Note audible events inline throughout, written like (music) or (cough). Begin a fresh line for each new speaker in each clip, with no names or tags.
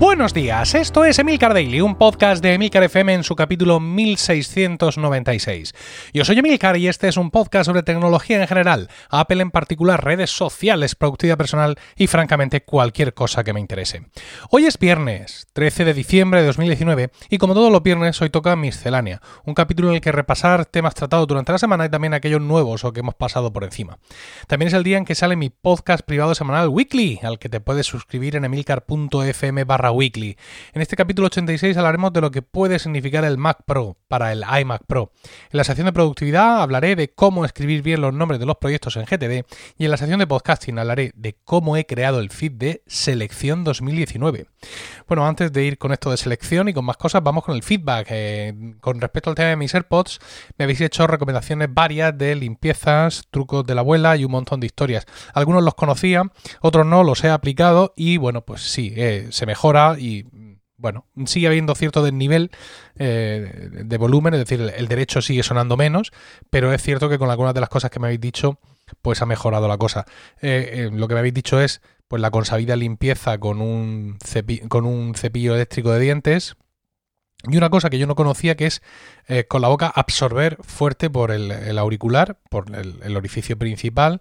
Buenos días, esto es Emilcar Daily, un podcast de Emilcar FM en su capítulo 1696. Yo soy Emilcar y este es un podcast sobre tecnología en general, Apple en particular, redes sociales, productividad personal y francamente cualquier cosa que me interese. Hoy es viernes, 13 de diciembre de 2019 y como todos los viernes hoy toca Miscelánea, un capítulo en el que repasar temas tratados durante la semana y también aquellos nuevos o que hemos pasado por encima. También es el día en que sale mi podcast privado semanal Weekly, al que te puedes suscribir en emilcar.fm barra Weekly. En este capítulo 86 hablaremos de lo que puede significar el Mac Pro para el iMac Pro. En la sección de productividad hablaré de cómo escribir bien los nombres de los proyectos en GTD y en la sección de podcasting hablaré de cómo he creado el feed de Selección 2019. Bueno, antes de ir con esto de selección y con más cosas, vamos con el feedback. Eh, con respecto al tema de mis AirPods, me habéis hecho recomendaciones varias de limpiezas, trucos de la abuela y un montón de historias. Algunos los conocía, otros no, los he aplicado y bueno, pues sí, eh, se mejora y bueno, sigue habiendo cierto desnivel eh, de volumen, es decir, el, derecho sigue sonando menos, pero es cierto que con algunas de las cosas que me habéis dicho, pues ha mejorado la cosa. Eh, eh, lo que me habéis dicho es, pues la consabida limpieza con un, con un cepillo eléctrico de dientes, y una cosa que yo no conocía que es con la boca absorber fuerte por el, auricular, por el, el orificio principal,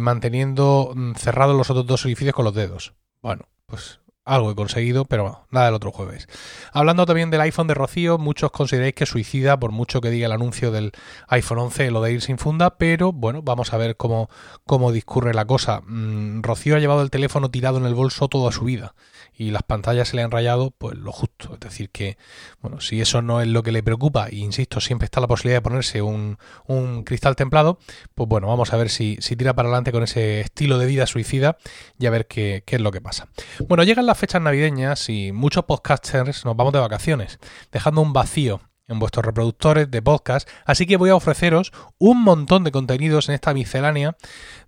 manteniendo mm, cerrados los otros dos orificios con los dedos. Bueno, pues algo he conseguido, pero nada del otro jueves. Hablando también del iPhone de Rocío, muchos consideráis que suicida por mucho que diga el anuncio del iPhone 11 lo de ir sin funda, pero bueno, vamos a ver cómo, cómo discurre la cosa. Mm, Rocío ha llevado el teléfono tirado en el bolso toda su vida y las pantallas se le han rayado, pues lo justo. Es decir, que, bueno, si eso no es lo que le preocupa, e insisto, siempre está la posibilidad de ponerse un, un cristal templado, pues bueno, vamos a ver si, si, tira para adelante con ese estilo de vida suicida y a ver qué, qué es lo que pasa. Bueno, llegan las fechas navideñas y muchos podcasters nos vamos de vacaciones, dejando un vacío en vuestros reproductores de podcast, así que voy a ofreceros un montón de contenidos en esta miscelánea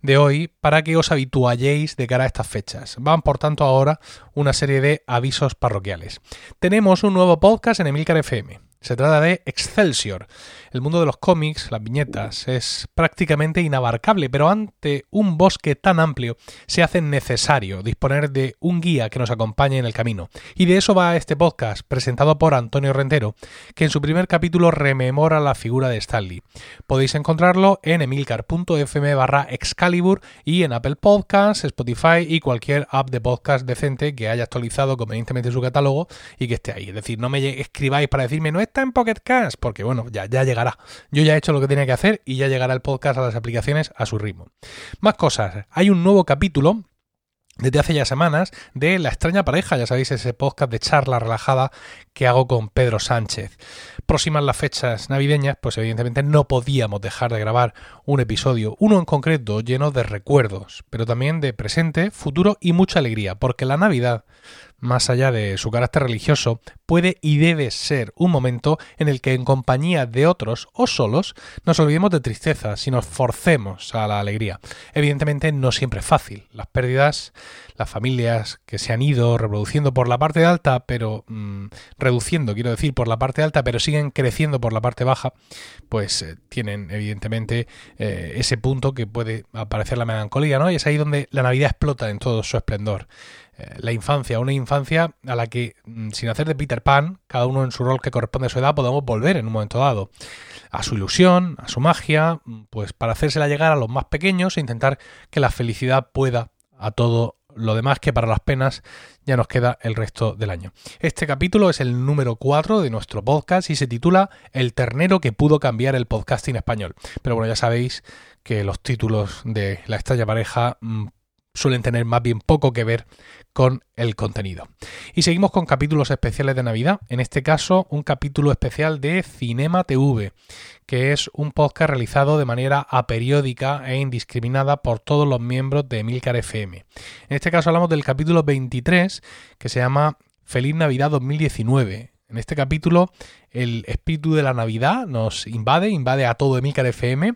de hoy para que os habitualléis de cara a estas fechas. Van por tanto ahora una serie de avisos parroquiales. Tenemos un nuevo podcast en Emilcar FM. Se trata de Excelsior. El mundo de los cómics, las viñetas, es prácticamente inabarcable, pero ante un bosque tan amplio se hace necesario disponer de un guía que nos acompañe en el camino. Y de eso va este podcast, presentado por Antonio Rentero, que en su primer capítulo rememora la figura de Stanley. Podéis encontrarlo en emilcar.fm barra Excalibur y en Apple Podcasts, Spotify y cualquier app de podcast decente que haya actualizado convenientemente su catálogo y que esté ahí. Es decir, no me escribáis para decirme no es está en Pocket Cast, porque bueno, ya, ya llegará. Yo ya he hecho lo que tenía que hacer y ya llegará el podcast a las aplicaciones a su ritmo. Más cosas. Hay un nuevo capítulo desde hace ya semanas de La extraña pareja, ya sabéis, ese podcast de charla relajada que hago con Pedro Sánchez. Próximas las fechas navideñas, pues evidentemente no podíamos dejar de grabar un episodio, uno en concreto lleno de recuerdos, pero también de presente, futuro y mucha alegría, porque la Navidad más allá de su carácter religioso, puede y debe ser un momento en el que en compañía de otros o solos nos olvidemos de tristeza, si nos forcemos a la alegría. Evidentemente no siempre es fácil. Las pérdidas, las familias que se han ido reproduciendo por la parte alta, pero mm, reduciendo, quiero decir, por la parte alta, pero siguen creciendo por la parte baja, pues eh, tienen evidentemente eh, ese punto que puede aparecer la melancolía, ¿no? Y es ahí donde la Navidad explota en todo su esplendor. Eh, la infancia, una infancia a la que, mm, sin hacer de Peter Pan, cada uno en su rol que corresponde a su edad, podemos volver en un momento dado. A su ilusión, a su magia, mm, pues para hacérsela llegar a los más pequeños e intentar que la felicidad pueda a todo lo demás que para las penas ya nos queda el resto del año. Este capítulo es el número 4 de nuestro podcast y se titula El ternero que pudo cambiar el podcasting español. Pero bueno, ya sabéis que los títulos de la extraña pareja mm, suelen tener más bien poco que ver con el contenido. Y seguimos con capítulos especiales de Navidad, en este caso un capítulo especial de Cinema TV, que es un podcast realizado de manera aperiódica e indiscriminada por todos los miembros de Emilcar FM. En este caso hablamos del capítulo 23, que se llama Feliz Navidad 2019. En este capítulo el espíritu de la Navidad nos invade, invade a todo Emilcar FM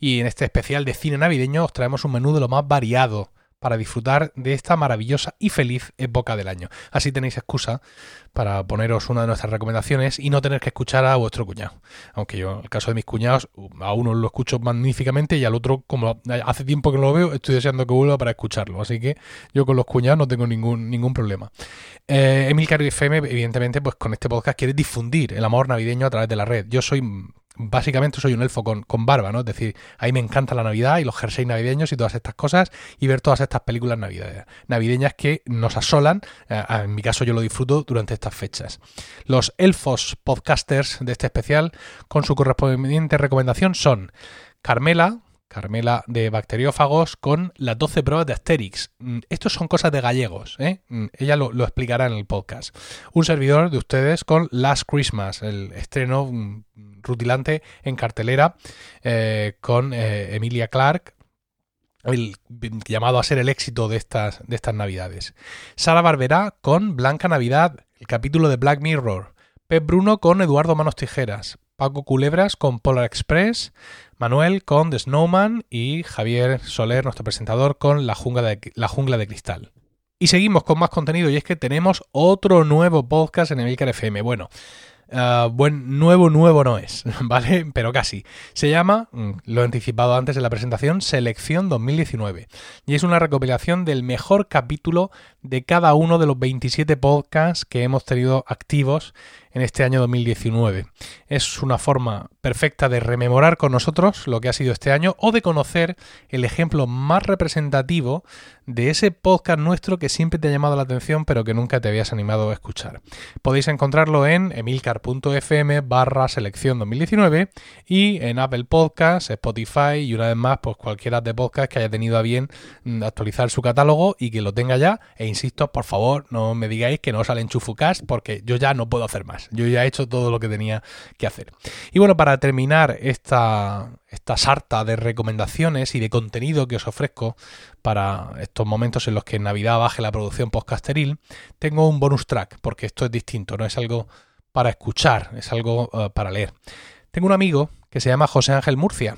y en este especial de cine navideño os traemos un menú de lo más variado para disfrutar de esta maravillosa y feliz época del año. Así tenéis excusa para poneros una de nuestras recomendaciones y no tener que escuchar a vuestro cuñado. Aunque yo, en el caso de mis cuñados, a uno lo escucho magníficamente y al otro, como hace tiempo que no lo veo, estoy deseando que vuelva para escucharlo. Así que yo con los cuñados no tengo ningún, ningún problema. Eh, Emil Cario FM, evidentemente, pues con este podcast quiere difundir el amor navideño a través de la red. Yo soy básicamente soy un elfo con, con, barba, ¿no? Es decir, a mí me encanta la Navidad y los jerseys navideños y todas estas cosas y ver todas estas películas navideñas que nos asolan. Eh, en mi caso yo lo disfruto durante estas fechas. Los elfos podcasters de este especial con su correspondiente recomendación son Carmela, Carmela de Bacteriófagos con las 12 pruebas de Asterix. Mm, Estos son cosas de gallegos, ¿eh? Mm, ella lo, explicará en el podcast. Un servidor de ustedes con Last Christmas, el estreno mm, rutilante en cartelera eh, con eh, Emilia Clark, el llamado a ser el éxito de estas, de estas navidades. Sara Barberá con Blanca Navidad, el capítulo de Black Mirror. Pep Bruno con Eduardo Manos Tijeras. Paco Culebras con Polar Express, Manuel con The Snowman y Javier Soler, nuestro presentador, con La Jungla de, la jungla de Cristal. Y seguimos con más contenido y es que tenemos otro nuevo podcast en Emilcar FM. Bueno, uh, buen nuevo nuevo no es, (laughs) ¿vale? Pero casi. Se llama, mm, lo he anticipado antes en la presentación, Selección 2019. Y es una recopilación del mejor capítulo de cada uno de los 27 podcasts que hemos tenido activos en este año 2019. Es una forma perfecta de rememorar con nosotros lo que ha sido este año o de conocer el ejemplo más representativo de ese podcast nuestro que siempre te ha llamado la atención pero que nunca te habías animado a escuchar. Podéis encontrarlo en emilcar.fm barra selección 2019 y en Apple Podcasts, Spotify y una vez más pues cualquiera de podcast que haya tenido a bien mm, actualizar su catálogo y que lo tenga ya e insisto, por favor, no me digáis que no salen chufucas porque yo ya no puedo hacer más. Yo ya he hecho todo lo que tenía que hacer. Y bueno, para terminar esta, esta sarta de recomendaciones y de contenido que os ofrezco para estos momentos en los que en Navidad baje la producción podcasteril, tengo un bonus track, porque esto es distinto, no es algo para escuchar, es algo eh, para leer. Tengo un amigo que se llama José Ángel Murcia.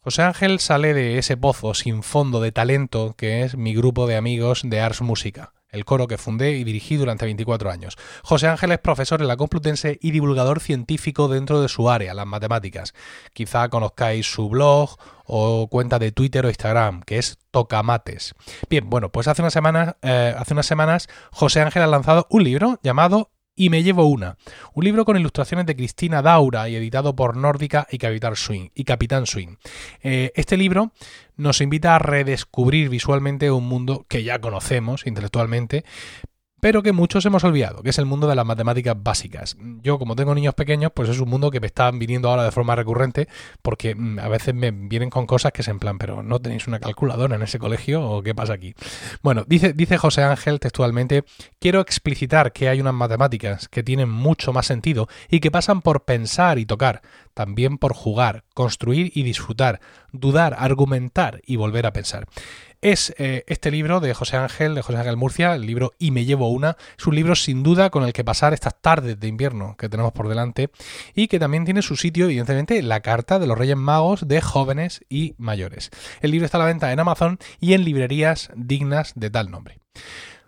José Ángel sale de ese pozo sin fondo de talento que es mi grupo de amigos de Ars Música el coro que fundé y dirigí durante 24 años. José Ángel es profesor en la Complutense y divulgador científico dentro de su área, las matemáticas. Quizá conozcáis su blog o cuenta de Twitter o Instagram, que es Tocamates. Bien, bueno, pues hace unas semanas, eh, hace unas semanas José Ángel ha lanzado un libro llamado y me llevo una. Un libro con ilustraciones de Cristina Daura y editado por Nórdica y Capitán Swing. Y Capitán Swing. Eh, este libro nos invita a redescubrir visualmente un mundo que ya conocemos intelectualmente, pero que muchos hemos olvidado, que es el mundo de las matemáticas básicas. Yo, como tengo niños pequeños, pues es un mundo que me están viniendo ahora de forma recurrente, porque mm, a veces me vienen con cosas que se en plan, pero ¿no tenéis una calculadora en ese colegio o qué pasa aquí? Bueno, dice, dice José Ángel textualmente, quiero explicitar que hay unas matemáticas que tienen mucho más sentido y que pasan por pensar y tocar, también por jugar, construir y disfrutar, dudar, argumentar y volver a pensar es eh, este libro de José Ángel, de José Ángel Murcia, el libro Y me llevo una. Es un libro sin duda con el que pasar estas tardes de invierno que tenemos por delante y que también tiene su sitio, evidentemente, la carta de los Reyes Magos de jóvenes y mayores. El libro está a la venta en Amazon y en librerías dignas de tal nombre.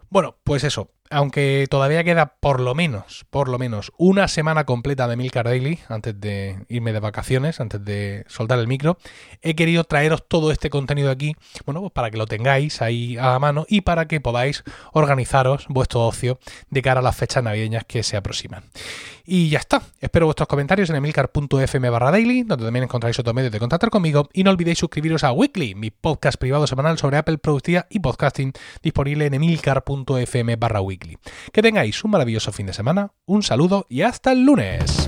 Bueno, pues eso, aunque todavía queda por lo menos, por lo menos, una semana completa de Milcar Daily antes de irme de vacaciones, antes de soltar el micro, he querido traeros todo este contenido aquí, bueno, pues para que lo tengáis ahí a la mano y para que podáis organizaros vuestro ocio de cara a las fechas navideñas que se aproximan. Y ya está. Espero vuestros comentarios en emilcar.fm barra daily, donde también encontráis otro medio de contactar conmigo. Y no olvidéis suscribiros a Weekly, mi podcast privado semanal sobre Apple, productividad y podcasting, disponible en emilcar.fm barra Que tengáis un maravilloso fin de semana, un saludo y hasta el lunes.